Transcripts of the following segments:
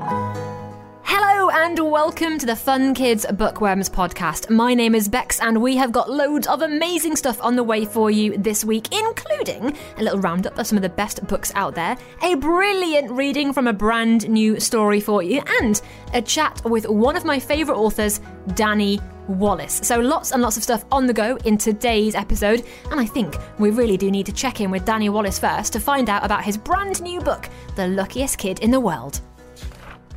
Hello and welcome to the Fun Kids Bookworms podcast. My name is Bex and we have got loads of amazing stuff on the way for you this week, including a little roundup of some of the best books out there, a brilliant reading from a brand new story for you, and a chat with one of my favourite authors, Danny Wallace. So lots and lots of stuff on the go in today's episode, and I think we really do need to check in with Danny Wallace first to find out about his brand new book, The Luckiest Kid in the World.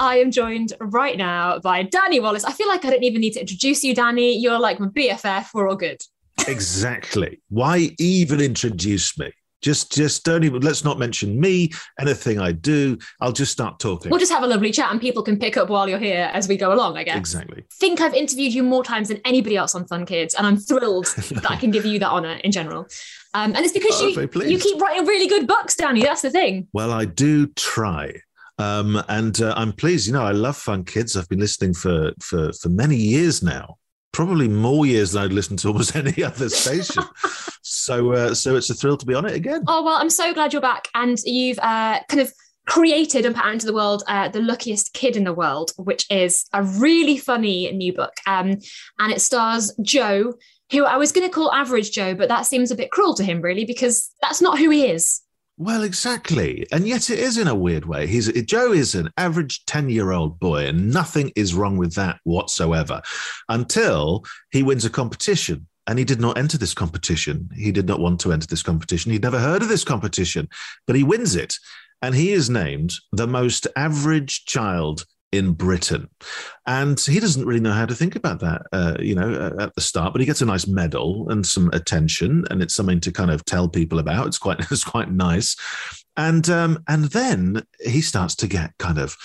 I am joined right now by Danny Wallace. I feel like I don't even need to introduce you, Danny. You're like my BFF. We're all good. Exactly. Why even introduce me? Just, just don't even. Let's not mention me. Anything I do, I'll just start talking. We'll just have a lovely chat, and people can pick up while you're here as we go along. I guess. Exactly. think I've interviewed you more times than anybody else on Fun Kids, and I'm thrilled that I can give you that honor in general. Um, and it's because Oh, you you keep writing really good books, Danny. That's the thing. Well, I do try. Um, and uh, I'm pleased. You know, I love Fun Kids. I've been listening for for for many years now. Probably more years than I'd listened to almost any other station. so, uh, so it's a thrill to be on it again. Oh well, I'm so glad you're back, and you've uh, kind of created and put out into the world uh, the luckiest kid in the world, which is a really funny new book, um, and it stars Joe, who I was going to call average Joe, but that seems a bit cruel to him, really, because that's not who he is. Well, exactly. And yet it is in a weird way. He's Joe is an average 10-year-old boy, and nothing is wrong with that whatsoever until he wins a competition. And he did not enter this competition. He did not want to enter this competition. He'd never heard of this competition, but he wins it. And he is named the most average child in Britain. And he doesn't really know how to think about that, uh, you know, at the start. But he gets a nice medal and some attention, and it's something to kind of tell people about. It's quite, it's quite nice. And um, and then he starts to get kind of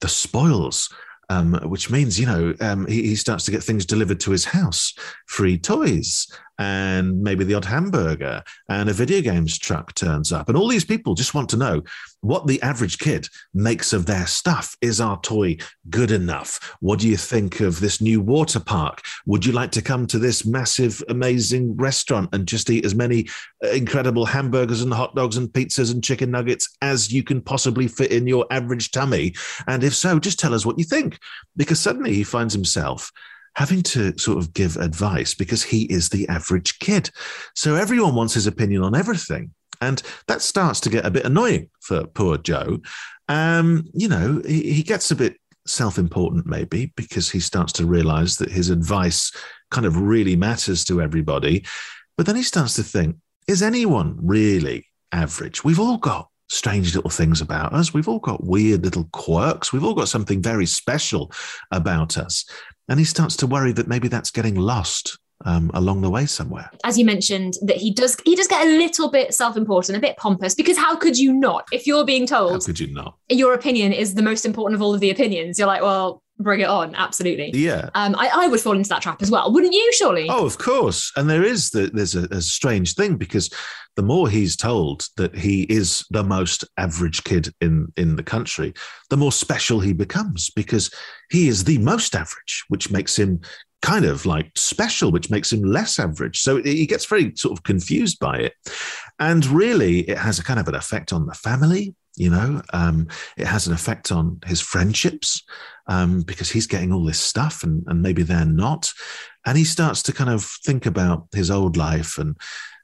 the spoils. Um, which means, you know, um, he, he starts to get things delivered to his house, free toys, and maybe the odd hamburger, and a video games truck turns up. And all these people just want to know what the average kid makes of their stuff. Is our toy good enough? What do you think of this new water park? Would you like to come to this massive, amazing restaurant and just eat as many uh, incredible hamburgers and hot dogs and pizzas and chicken nuggets as you can possibly fit in your average tummy? And if so, just tell us what you think. Because suddenly he finds himself having to sort of give advice because he is the average kid. So everyone wants his opinion on everything. And that starts to get a bit annoying for poor Joe. Um, you know, he, he gets a bit self important, maybe, because he starts to realize that his advice kind of really matters to everybody. But then he starts to think, is anyone really average? We've all got strange little things about us. We've all got weird little quirks. We've all got something very special about us. And he starts to worry that maybe that's getting lost um, along the way somewhere. As you mentioned, that he does he does get a little bit self-important, a bit pompous, because how could you not? If you're being told How could you not? your opinion is the most important of all of the opinions, you're like, well, bring it on, absolutely. Yeah. Um, I, I would fall into that trap as well, wouldn't you? Surely. Oh, of course. And there is the, there's a, a strange thing because the more he's told that he is the most average kid in in the country, the more special he becomes because he is the most average, which makes him kind of like special, which makes him less average. So he gets very sort of confused by it, and really, it has a kind of an effect on the family. You know, um, it has an effect on his friendships um, because he's getting all this stuff and, and maybe they're not. And he starts to kind of think about his old life and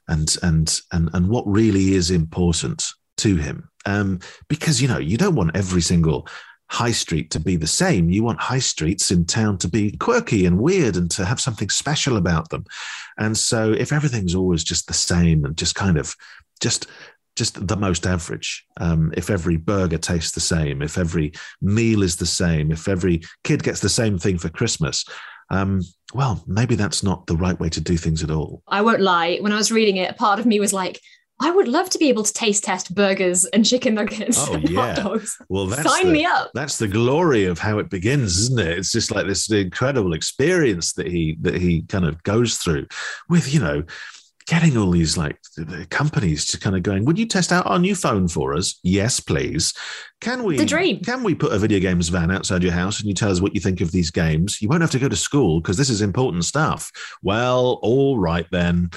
and and and and what really is important to him. Um, because you know, you don't want every single high street to be the same. You want high streets in town to be quirky and weird and to have something special about them. And so if everything's always just the same and just kind of just just the most average. Um, if every burger tastes the same, if every meal is the same, if every kid gets the same thing for Christmas, um, well, maybe that's not the right way to do things at all. I won't lie. When I was reading it, part of me was like, I would love to be able to taste test burgers and chicken nuggets Oh, and yeah. hot dogs. Well, that's Sign the, me up. That's the glory of how it begins, isn't it? It's just like this incredible experience that he that he kind of goes through with, you know, getting all these like the companies to kind of going, would you test out our new phone for us? Yes, please. Can we The dream. Can we put a video games van outside your house and you tell us what you think of these games? You won't have to go to school because this is important stuff. Well, all right then.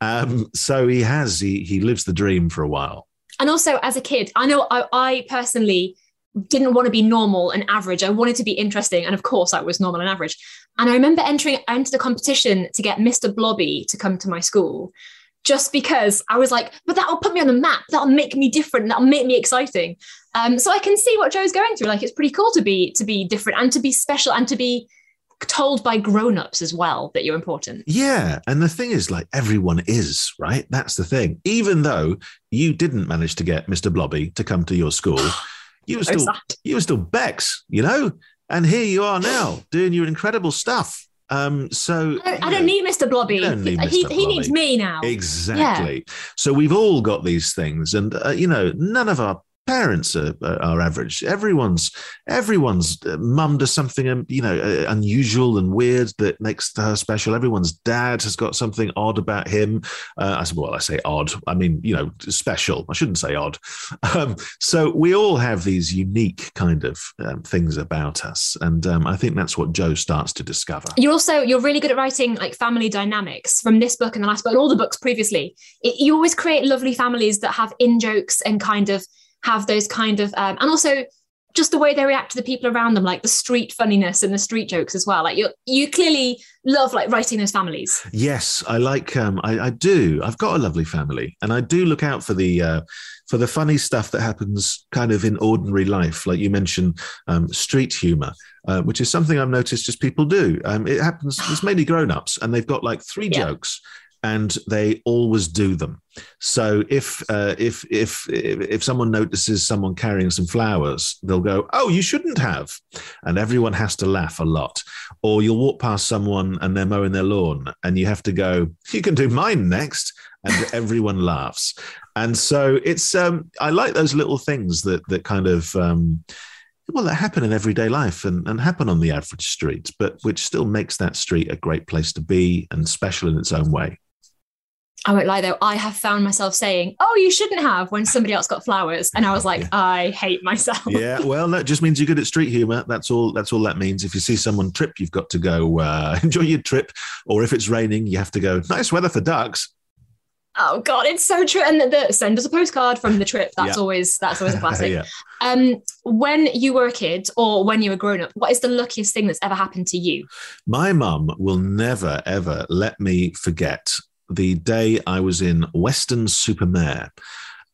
Um, so he has he he lives the dream for a while. And also, as a kid, I know I, I personally didn't want to be normal and average. I wanted to be interesting. And of course, I was normal and average. And I remember entering, I entered a competition to get Mr. Blobby to come to my school just because I was like, but that'll put me on the map. That'll make me different. That'll make me exciting. Um, so I can see what Joe's going through. Like, it's pretty cool to be to be different and to be special and to be told by grown-ups as well that you're important. Yeah. And the thing is, like, everyone is, right? That's the thing. Even though you didn't manage to get Mr. Blobby to come to your school, you were still you were still Bex, you know? And here you are now doing your incredible stuff. Um, so I, I don't need Mr. Blobby. Need he, Mr. he needs Blobby. me now. Exactly. So we've all got these things, and uh, you know, none of our parents are, are average. Everyone's everyone's uh, mum does something um, you know uh, unusual and weird that makes her special. Everyone's dad has got something odd about him. Uh, I said, well, I say odd. I mean, you know, special. I shouldn't say odd. Um, so we all have these unique kind of um, things about us, and um, I think that's what Joe starts to discover. You're also you're really good at writing like family dynamics from this book and the last book and all the books previously. It, you always create lovely families that have in jokes and kind of have those kind of um, and also just the way they react to the people around them, like the street funniness and the street jokes as well. Like you you clearly love like writing those families. Yes, I like. Um, I, I do. I've got a lovely family, and I do look out for the uh, for the funny stuff that happens kind of in ordinary life, like you mentioned, um, street humor, uh, which is something I've noticed just people do. Um, it happens. It's mainly grown ups, and they've got like three Yeah. jokes. And they always do them. So if uh, if if if someone notices someone carrying some flowers, they'll go, "Oh, you shouldn't have," and everyone has to laugh a lot. Or you'll walk past someone and they're mowing their lawn and you have to go you can do mine next and everyone laughs. And so it's um i like those little things that that kind of um well that happen in everyday life and, and happen on the average street but which still makes that street a great place to be and special in its own way I won't lie though, I have found myself saying, "Oh, you shouldn't have," when somebody else got flowers, and I was like, Yeah. "I hate myself." yeah well that just means you're good at street humor that's all that's all that means if you see someone trip you've got to go uh, enjoy your trip or if it's raining you have to go nice weather for ducks Oh God, it's so true. And the, the send us a postcard from the trip. That's Yeah. always that's always a classic. yeah. Um, when you were a kid or when you were grown up, what is the luckiest thing that's ever happened to you? My mum will never, ever let me forget the day I was in Weston-super-Mare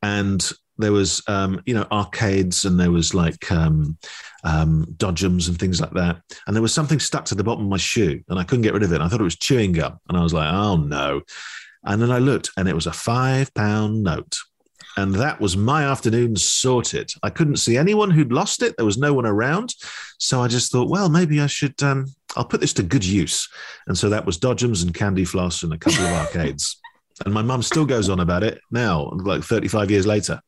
and there was, um, you know, arcades and there was like um, um, dodgems and things like that. And there was something stuck to the bottom of my shoe and I couldn't get rid of it. I thought it was chewing gum. And I was like, oh no. And then I looked and it was a five pound note. And that was my afternoon sorted. I couldn't see anyone who'd lost it. There was no one around. So I just thought, well, maybe I should, um, I'll put this to good use. And so that was Dodgems and Candy Floss and a couple of arcades. And my mum still goes on about it now, like 35 years later.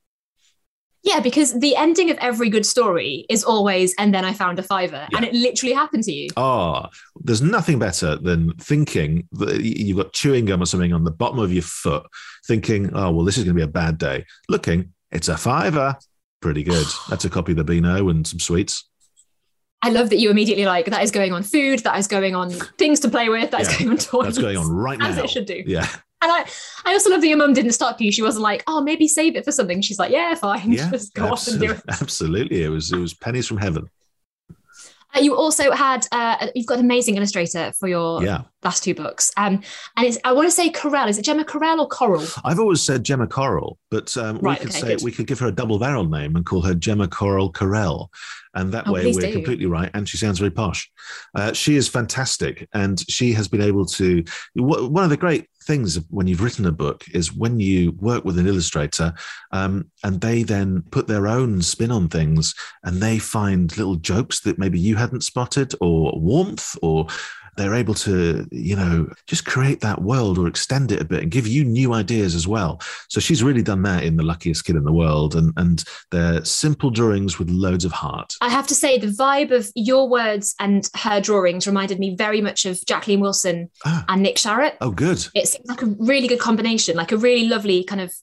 Yeah, because the ending of every good story is always, and then I found a fiver, and it literally happened to you. Oh, there's nothing better than thinking that you've got chewing gum or something on the bottom of your foot, thinking, oh, well, this is going to be a bad day. Looking, it's a fiver. Pretty good. That's a copy of the Beano and some sweets. I love that you immediately like that is going on food, that is going on things to play with, that is Yeah, going on toys. That's going on right now. As it should do. Yeah. And I, I also love that your mum didn't stop you. She wasn't like, oh, maybe save it for something. She's like, yeah, fine, Yeah. just go off and do it. Absolutely. It was it was pennies from heaven. Uh, you also had, uh, you've got an amazing illustrator for your Yeah. last two books. Um, and it's, I want to say Correll. Is it Gemma Correll or Coral? I've always said Gemma Coral, but um, Right, we could okay, say good. we could give her a double barrel name and call her Gemma Coral Correll, and that Oh, way we're do. completely right. And she sounds very posh. Uh, she is fantastic, and she has been able to. One of the great things when you've written a book is when you work with an illustrator, um, and they then put their own spin on things, and they find little jokes that maybe you hadn't spotted, or warmth, or they're able to, you know, just create that world or extend it a bit and give you new ideas as well. So she's really done that in The Luckiest Kid in the World. And, and they're simple drawings with loads of heart. I have to say, the vibe of your words and her drawings reminded me very much of Jacqueline Wilson ah. and Nick Sharratt. Oh, good. It seems like a really good combination, like a really lovely kind of,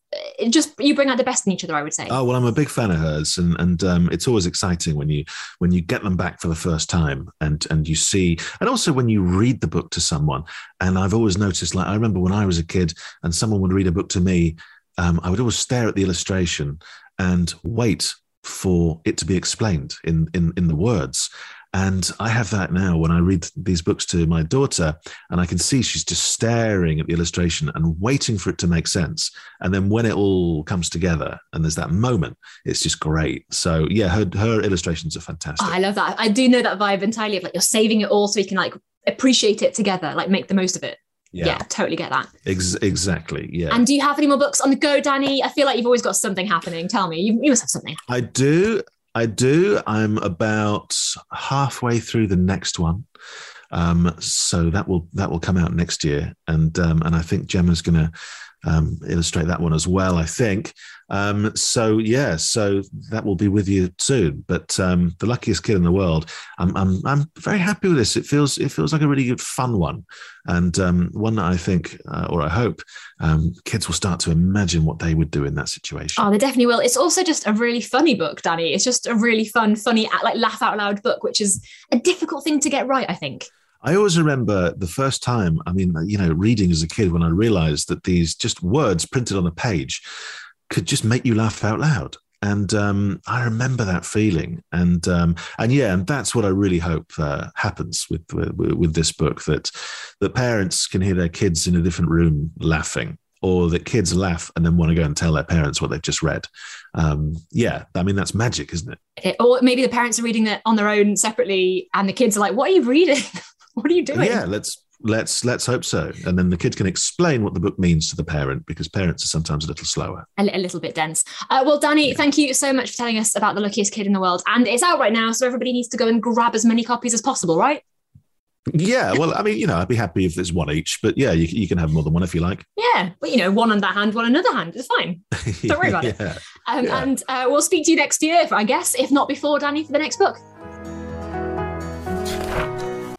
just you bring out the best in each other, I would say. Oh, well, I'm a big fan of hers. And, and um, it's always exciting when you, when you get them back for the first time and, and you see, and also when you read the book to someone. And I've always noticed, like, I remember when I was a kid and someone would read a book to me, um, I would always stare at the illustration and wait for it to be explained in, in, in the words. And I have that now when I read these books to my daughter, and I can see she's just staring at the illustration and waiting for it to make sense. And then when it all comes together and there's that moment, it's just great. So yeah, her her illustrations are fantastic. Oh, I love that. I do know that vibe entirely of like you're saving it all so you can like appreciate it together, like make the most of it. Yeah. yeah, totally get that. Ex- exactly. Yeah. And do you have any more books on the go, Danny? I feel like you've always got something happening. Tell me, you, you must have something. I do. I do. I'm about halfway through the next one. Um, so that will that will come out next year, and um, and I think Gemma's going to um, illustrate that one as well. I think. Um, so yeah, so that will be with you soon. But um, the luckiest kid in the world, I'm, I'm I'm very happy with this. It feels it feels like a really good fun one, and um, one that I think uh, or I hope um, kids will start to imagine what they would do in that situation. Oh, they definitely will. It's also just a really funny book, Danny. It's just a really fun, funny, like laugh out loud book, which is a difficult thing to get right. I think. I always remember the first time, I mean, you know, reading as a kid when I realized that these just words printed on a page could just make you laugh out loud. And um, I remember that feeling, and um, and yeah, and that's what I really hope uh, happens with, with, with this book that that parents can hear their kids in a different room laughing, or that kids laugh and then want to go and tell their parents what they've just read. Um, yeah, I mean that's magic, isn't it? it? Or maybe the parents are reading it on their own separately, and the kids are like, "What are you reading?" what are you doing? Yeah, let's let's let's hope so. And then the kid can explain what the book means to the parent because parents are sometimes a little slower, a, a little bit dense. Uh, well, Danny, yeah. thank you so much for telling us about the luckiest kid in the world, and it's out right now, so everybody needs to go and grab as many copies as possible, right? Yeah, well, I mean, you know, I'd be happy if there's one each, but yeah, you, you can have more than one if you like. Yeah, but you know, one on that hand, one on another hand, it's fine. Don't worry about yeah. it. Um, yeah. And uh, we'll speak to you next year, I guess, if not before, Danny, for the next book.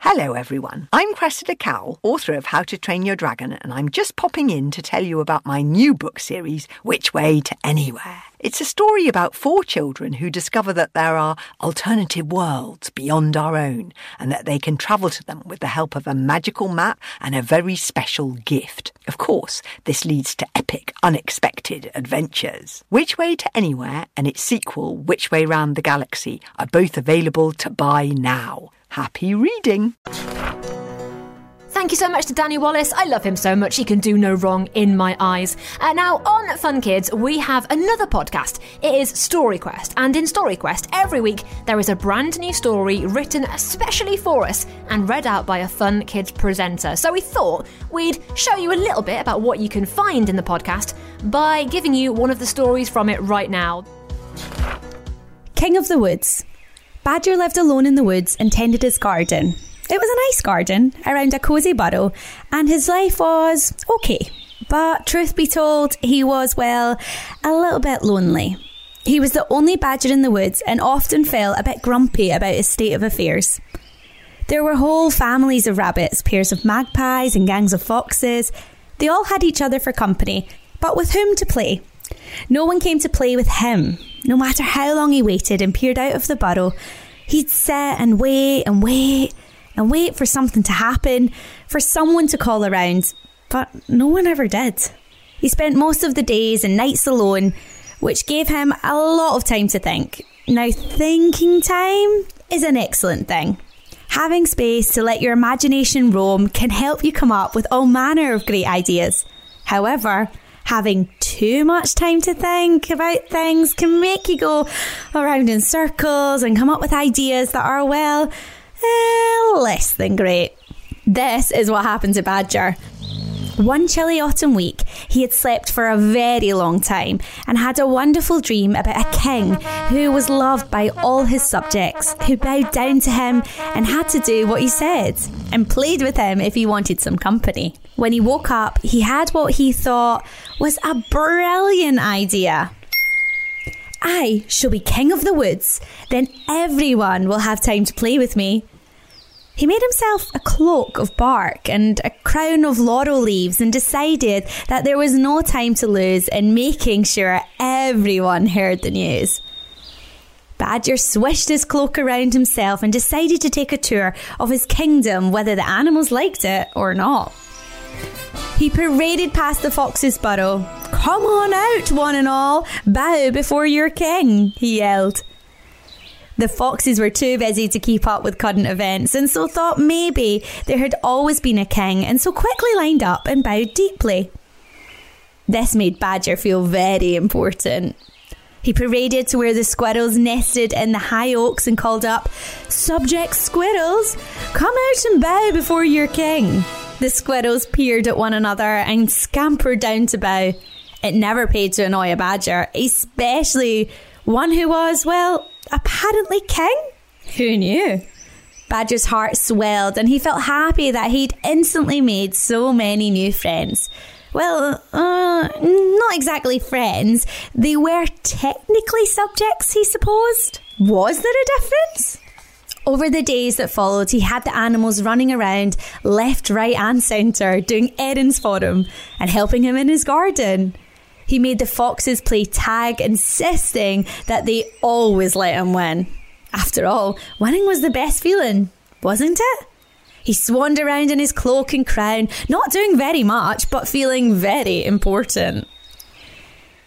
Hello, everyone. I'm Cressida Cowell, author of How to Train Your Dragon, and I'm just popping in to tell you about my new book series, Which Way to Anywhere. It's a story about four children who discover that there are alternative worlds beyond our own and that they can travel to them with the help of a magical map and a very special gift. Of course, this leads to epic, unexpected adventures. Which Way to Anywhere and its sequel, Which Way Round the Galaxy, are both available to buy now. Happy reading! Thank you so much to Danny Wallace. I love him so much. He can do no wrong in my eyes. Uh, now, on Fun Kids, we have another podcast. It is Story Quest. And in Story Quest, every week there is a brand new story written especially for us and read out by a Fun Kids presenter. So we thought we'd show you a little bit about what you can find in the podcast by giving you one of the stories from it right now. King of the Woods Badger lived alone in the woods and tended his garden. It was a nice garden around a cosy burrow, and his life was okay. But truth be told, he was, well, a little bit lonely. He was the only badger in the woods and often felt a bit grumpy about his state of affairs. There were whole families of rabbits, pairs of magpies, and gangs of foxes. They all had each other for company, but with whom to play? No one came to play with him. No matter how long he waited and peered out of the burrow, he'd sit and wait and wait and wait for something to happen, for someone to call around, but no one ever did. He spent most of the days and nights alone, which gave him a lot of time to think. Now, thinking time is an excellent thing. Having space to let your imagination roam can help you come up with all manner of great ideas. However, having too much time to think about things can make you go around in circles and come up with ideas that are, well, less than great. This is what happened to Badger. One chilly autumn week, he had slept for a very long time and had a wonderful dream about a king who was loved by all his subjects, who bowed down to him and had to do what he said, and played with him if he wanted some company. When he woke up, he had what he thought was a brilliant idea. I shall be king of the woods, then everyone will have time to play with me. He made himself a cloak of bark and a crown of laurel leaves and decided that there was no time to lose in making sure everyone heard the news. Badger swished his cloak around himself and decided to take a tour of his kingdom, whether the animals liked it or not. He paraded past the fox's burrow. Come on out, one and all, bow before your king, he yelled. The Foxes were too busy to keep up with current events and so thought maybe there had always been a king and so quickly lined up and bowed deeply. This made Badger feel very important. He paraded to where the squirrels nested in the high oaks and called up, Subject squirrels, come out and bow before your king. The squirrels peered at one another and scampered down to bow. It never paid to annoy a badger, especially one who was, well, apparently king? Who knew? Badger's heart swelled and he felt happy that he'd instantly made so many new friends. Well, uh, not exactly friends. They were technically subjects, he supposed. Was there a difference? Over the days that followed, he had the animals running around left, right, and centre, doing errands for him and helping him in his garden. He made the Foxes play tag, insisting that they always let him win. After all, winning was the best feeling, wasn't it? He swanned around in his cloak and crown, not doing very much, but feeling very important.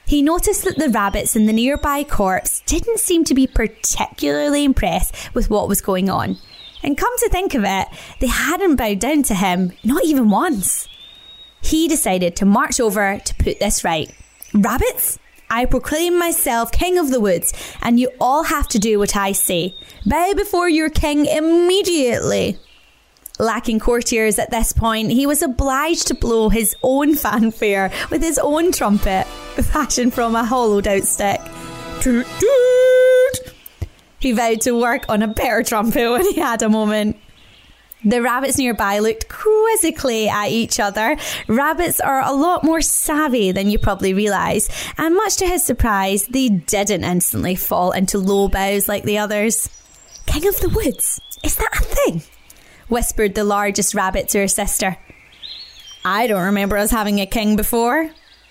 He noticed that the rabbits in the nearby courts didn't seem to be particularly impressed with what was going on. And come to think of it, they hadn't bowed down to him, not even once. He decided to march over to put this right. Rabbits, I proclaim myself king of the woods, and you all have to do what I say. Bow before your king immediately. Lacking courtiers at this point, he was obliged to blow his own fanfare with his own trumpet, fashioned from a hollowed out stick. Toot toot! He vowed to work on a better trumpet when he had a moment. The rabbits nearby looked quizzically at each other. Rabbits are a lot more savvy than you probably realise, and much to his surprise, they didn't instantly fall into low bows like the others. King of the Woods, is that a thing? whispered the largest rabbit to her sister. I don't remember us having a king before.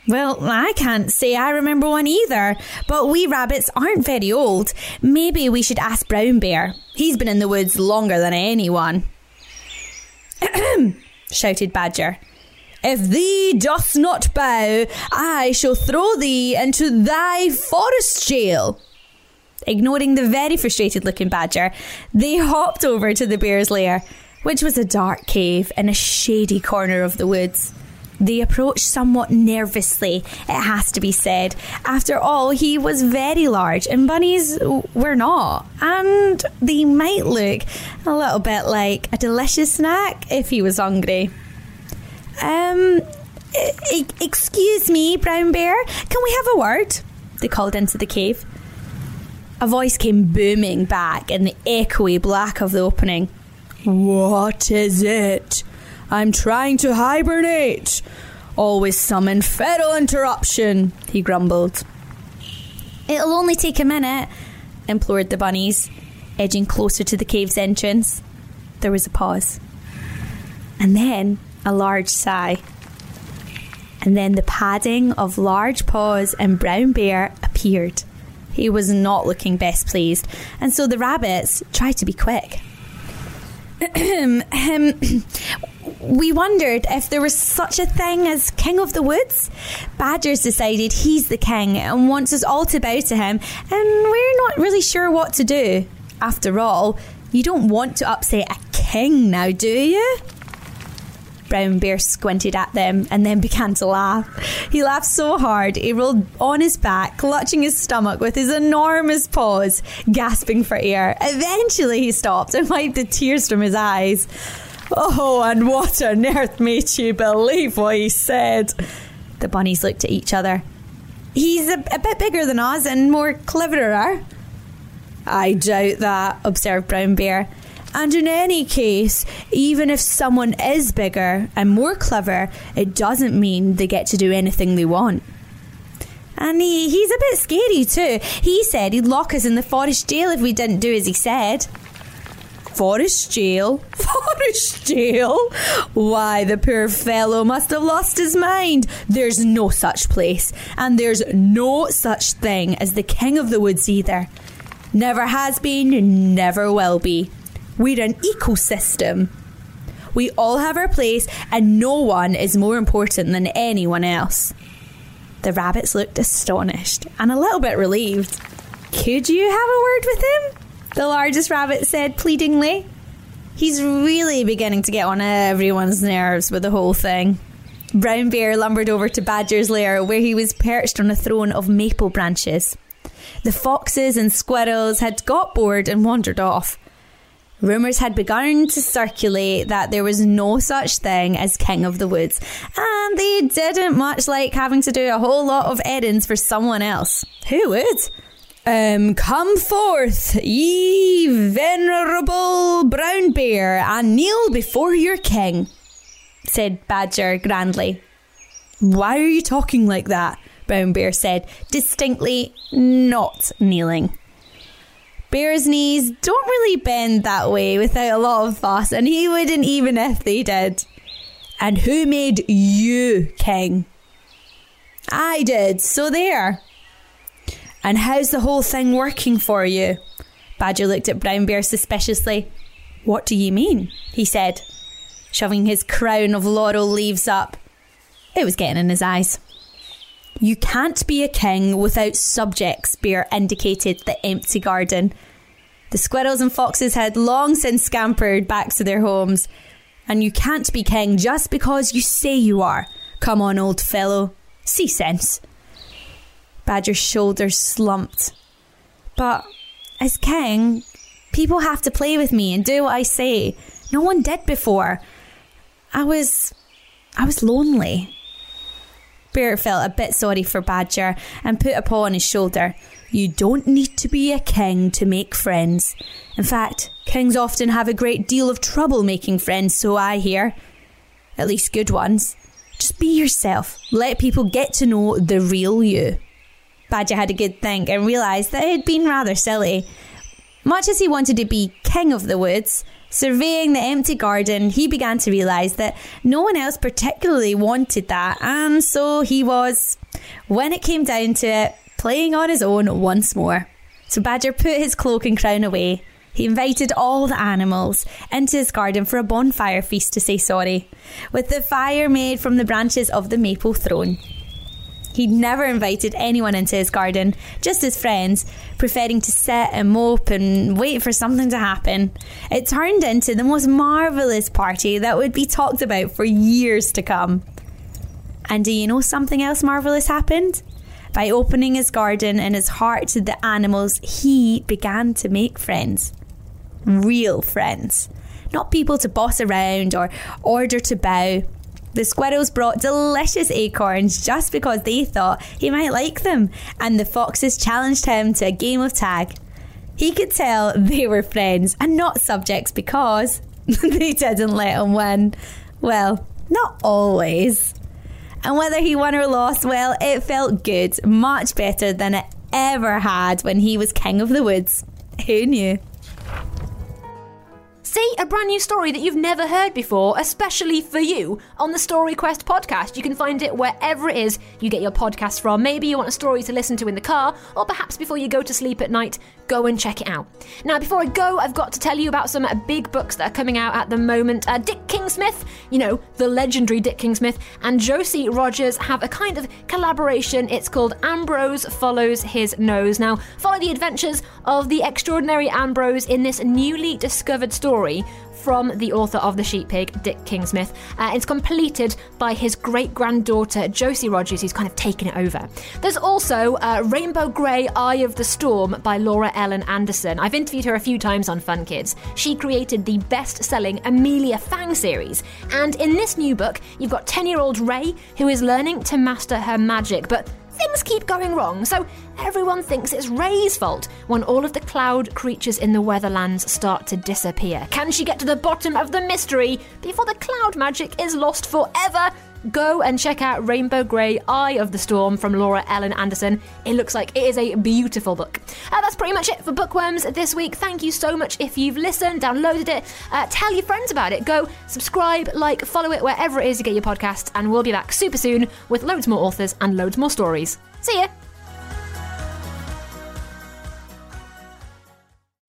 Well, I can't say I remember one either, but we rabbits aren't very old. Maybe we should ask Brown Bear. He's been in the woods longer than anyone. shouted Badger. If thee doth not bow, I shall throw thee into thy forest jail. Ignoring the very frustrated looking Badger, they hopped over to the bear's lair, which was a dark cave in a shady corner of the woods. They approached somewhat nervously, it has to be said. After all, he was very large and bunnies were not. And they might look a little bit like a delicious snack if he was hungry. Um, excuse me, Brown Bear, can we have a word? They called into the cave. A voice came booming back in the echoey black of the opening. What is it? I'm trying to hibernate. Always some infernal interruption, he grumbled. It'll only take a minute, implored the bunnies, edging closer to the cave's entrance. There was a pause. And then a large sigh. And then the padding of large paws and Brown Bear appeared. He was not looking best pleased, and so the rabbits tried to be quick. we wondered if there was such a thing as King of the Woods. Badger's decided he's the king and wants us all to bow to him, and we're not really sure what to do. After all, you don't want to upset a king now, do you? Brown Bear squinted at them and then began to laugh. He laughed so hard he rolled on his back, clutching his stomach with his enormous paws, gasping for air. Eventually he stopped and wiped the tears from his eyes. Oh, and what on earth made you believe what he said? The bunnies looked at each other. He's a, a bit bigger than us and more cleverer. I doubt that, observed Brown Bear. And in any case, even if someone is bigger and more clever, it doesn't mean they get to do anything they want. And he, he's a bit scary too. He said he'd lock us in the forest jail if we didn't do as he said. Forest jail? Forest jail? Why, the poor fellow must have lost his mind. There's no such place, and there's no such thing as the king of the woods either. Never has been, never will be. We're an ecosystem. We all have our place, and no one is more important than anyone else. The rabbits looked astonished and a little bit relieved. Could you have a word with him? The largest rabbit said pleadingly. He's really beginning to get on everyone's nerves with the whole thing. Brown Bear lumbered over to Badger's lair where he was perched on a throne of maple branches. The foxes and squirrels had got bored and wandered off. Rumours had begun to circulate that there was no such thing as King of the Woods, and they didn't much like having to do a whole lot of errands for someone else. Who would? Um, come forth, ye venerable brown bear, and kneel before your king, said Badger grandly. Why are you talking like that? Brown Bear said, distinctly not kneeling. Bear's knees don't really bend that way without a lot of fuss, and he wouldn't even if they did. And who made you king? I did, so there. And how's the whole thing working for you? Badger looked at Brown Bear suspiciously. What do you mean? he said, shoving his crown of laurel leaves up. It was getting in his eyes. You can't be a king without subjects, Bear indicated the empty garden. The squirrels and foxes had long since scampered back to their homes. And you can't be king just because you say you are. Come on, old fellow. See sense. Badger's shoulders slumped. But as king, people have to play with me and do what I say. No one did before. I was. I was lonely. Bear felt a bit sorry for Badger and put a paw on his shoulder. You don't need to be a king to make friends. In fact, kings often have a great deal of trouble making friends, so I hear. At least good ones. Just be yourself. Let people get to know the real you. Badger had a good think and realised that it had been rather silly. Much as he wanted to be king of the woods, surveying the empty garden, he began to realise that no one else particularly wanted that, and so he was, when it came down to it, playing on his own once more. So Badger put his cloak and crown away. He invited all the animals into his garden for a bonfire feast to say sorry, with the fire made from the branches of the maple throne. He'd never invited anyone into his garden, just his friends, preferring to sit and mope and wait for something to happen. It turned into the most marvellous party that would be talked about for years to come. And do you know something else marvellous happened? By opening his garden and his heart to the animals, he began to make friends. Real friends. Not people to boss around or order to bow the squirrels brought delicious acorns just because they thought he might like them, and the foxes challenged him to a game of tag. He could tell they were friends and not subjects because they didn't let him win. Well, not always. And whether he won or lost, well, it felt good, much better than it ever had when he was king of the woods. Who knew? See a brand new story that you've never heard before, especially for you, on the Story Quest podcast. You can find it wherever it is you get your podcast from. Maybe you want a story to listen to in the car, or perhaps before you go to sleep at night, go and check it out. Now, before I go, I've got to tell you about some big books that are coming out at the moment. Uh, Dick King-Smith, you know, the legendary Dick King-Smith, and Josie Rogers have a kind of collaboration. It's called Ambrose Follows His Nose. Now, follow the adventures of the extraordinary Ambrose in this newly discovered story journey from the author of The Sheep Pig, Dick King-Smith. Uh, it's completed by his great granddaughter, Josie Rogers, who's kind of taken it over. There's also uh, Rainbow Grey Eye of the Storm by Laura Ellen Anderson. I've interviewed her a few times on Fun Kids. She created the best selling Amelia Fang series. And in this new book, you've got 10 year old Ray, who is learning to master her magic, but things keep going wrong, so everyone thinks it's Ray's fault when all of the cloud creatures in the Weatherlands start to disappear. Can she get to the bottom of the mystery before the cloud magic is lost forever? Go and check out Rainbow Grey Eye of the Storm from Laura Ellen Anderson. It looks like it is a beautiful book. Uh, that's pretty much it for Bookworms this week. Thank you so much if you've listened, downloaded it, uh, tell your friends about it. Go subscribe, like, follow it wherever it is you get your podcasts, and we'll be back super soon with loads more authors and loads more stories. See ya!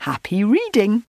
Happy reading!